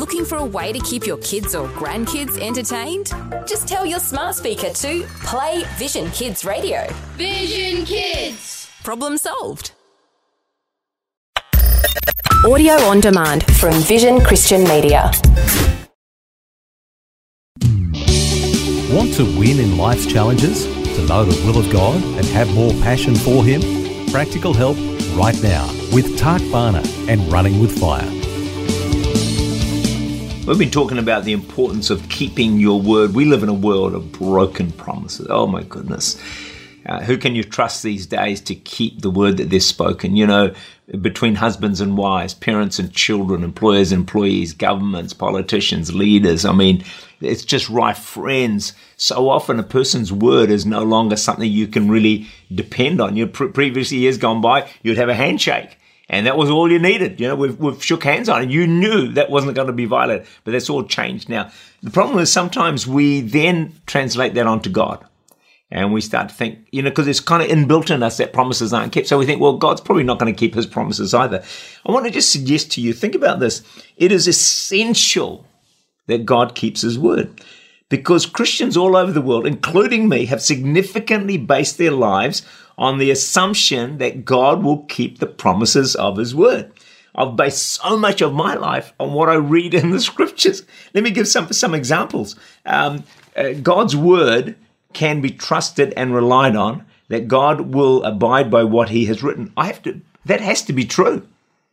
Looking for a way to keep your kids or grandkids entertained? Just tell your smart speaker to play Vision Kids Radio. Vision Kids. Problem solved. Audio on demand from Vision Christian Media. Want to win in life's challenges? To know the will of God and have more passion for Him? Practical help right now with Tak Bhana and Running with Fire. We've been talking about the importance of keeping your word. We live in a world of broken promises. Oh my goodness. Uh, who can you trust these days to keep the word that they've spoken? You know, between husbands and wives, parents and children, employers, and employees, governments, politicians, leaders. I mean, it's just right. Friends. So often a person's word is no longer something you can really depend on. You pre- previous years gone by, you'd have a handshake. And that was all you needed. You know, we've, we've shook hands on it. You knew that wasn't going to be violated, but that's all changed now. The problem is sometimes we then translate that onto God and we start to think, you know, because it's kind of inbuilt in us that promises aren't kept. So we think, well, God's probably not going to keep his promises either. I want to just suggest to you, think about this. It is essential that God keeps his word because Christians all over the world, including me, have significantly based their lives on the assumption that God will keep the promises of his word. I've based so much of my life on what I read in the scriptures. Let me give some, some examples. Um, uh, God's word can be trusted and relied on, that God will abide by what he has written. I have to, that has to be true.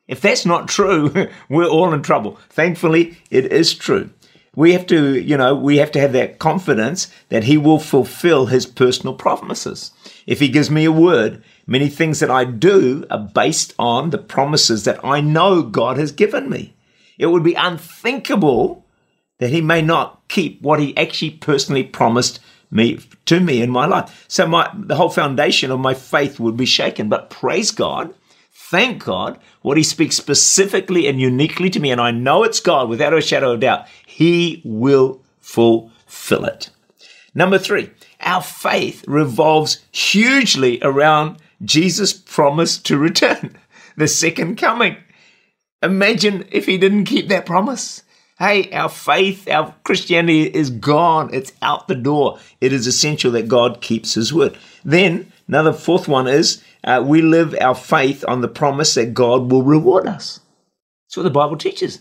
If that's not true, we're all in trouble. Thankfully, it is true. We have to, you know, we have to have that confidence that he will fulfill his personal promises. If he gives me a word, many things that I do are based on the promises that I know God has given me. It would be unthinkable that he may not keep what he actually personally promised me to me in my life. So my the whole foundation of my faith would be shaken. But praise God, thank God, what He speaks specifically and uniquely to me, and I know it's God without a shadow of doubt. He will fulfill it. Number three, our faith revolves hugely around Jesus' promise to return, the second coming. Imagine if he didn't keep that promise. Hey, our faith, our Christianity is gone. It's out the door. It is essential that God keeps his word. Then, another fourth one is uh, we live our faith on the promise that God will reward us. That's what the Bible teaches.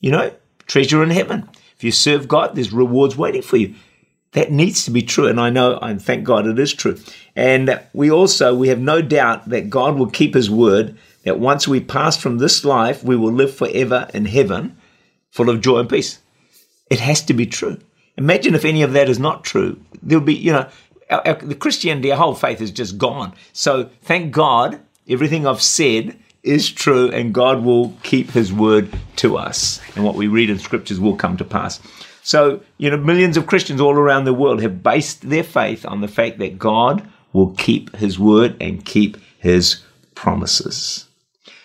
You know, treasure in heaven. If you serve God, there's rewards waiting for you. That needs to be true. And I know, and thank God it is true. And we also, we have no doubt that God will keep his word, that once we pass from this life, we will live forever in heaven full of joy and peace. It has to be true. Imagine if any of that is not true. There'll be, you know, our, our, the Christianity, our whole faith is just gone. So thank God, everything I've said is true, and God will keep His word to us, and what we read in scriptures will come to pass. So, you know, millions of Christians all around the world have based their faith on the fact that God will keep His word and keep His promises.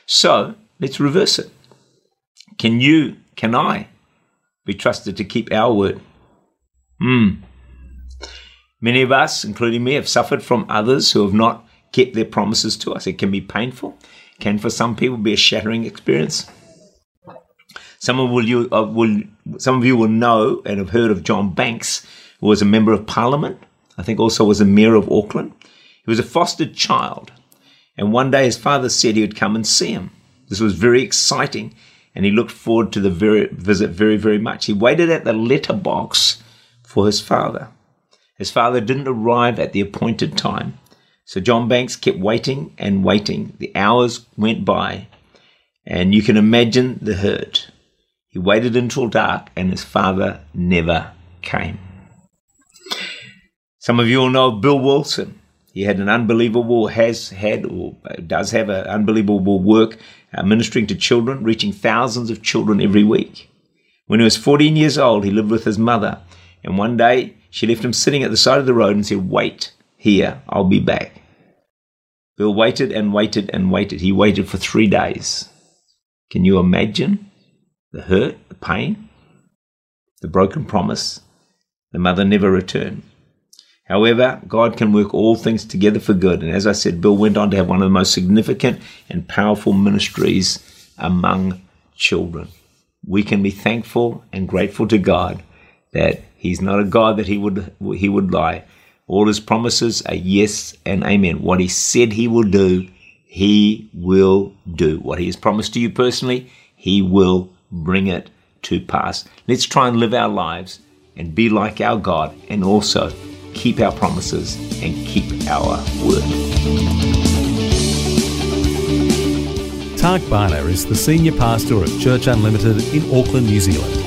So, let's reverse it. Can you can I be trusted to keep our word? Hmm. Many of us, including me, have suffered from others who have not kept their promises to us. It can be painful, can for some people be a shattering experience. Some of, you, uh, will, some of you will know and have heard of John Banks, who was a member of Parliament. I think also was a mayor of Auckland. He was a fostered child, and one day his father said he would come and see him. This was very exciting and he looked forward to the very, visit very, very much. He waited at the letterbox for his father. His father didn't arrive at the appointed time. So John Banks kept waiting and waiting. The hours went by, and you can imagine the hurt. He waited until dark, and his father never came. Some of you will know Bill Wilson. He had an unbelievable, has had, or does have an unbelievable work uh, ministering to children, reaching thousands of children every week. When he was 14 years old, he lived with his mother, and one day she left him sitting at the side of the road and said, Wait here, I'll be back. Bill waited and waited and waited. He waited for three days. Can you imagine the hurt, the pain, the broken promise? The mother never returned. However, God can work all things together for good. And as I said, Bill went on to have one of the most significant and powerful ministries among children. we can be thankful and grateful to God that He's not a God that He would He would lie. All His promises are yes and amen. What He said He will do, He will do. What He has promised to you personally, He will bring it to pass. Let's try and live our lives and be like our God and also keep our promises and keep our word. Tak Bhana is the Senior Pastor of Church Unlimited in Auckland, New Zealand.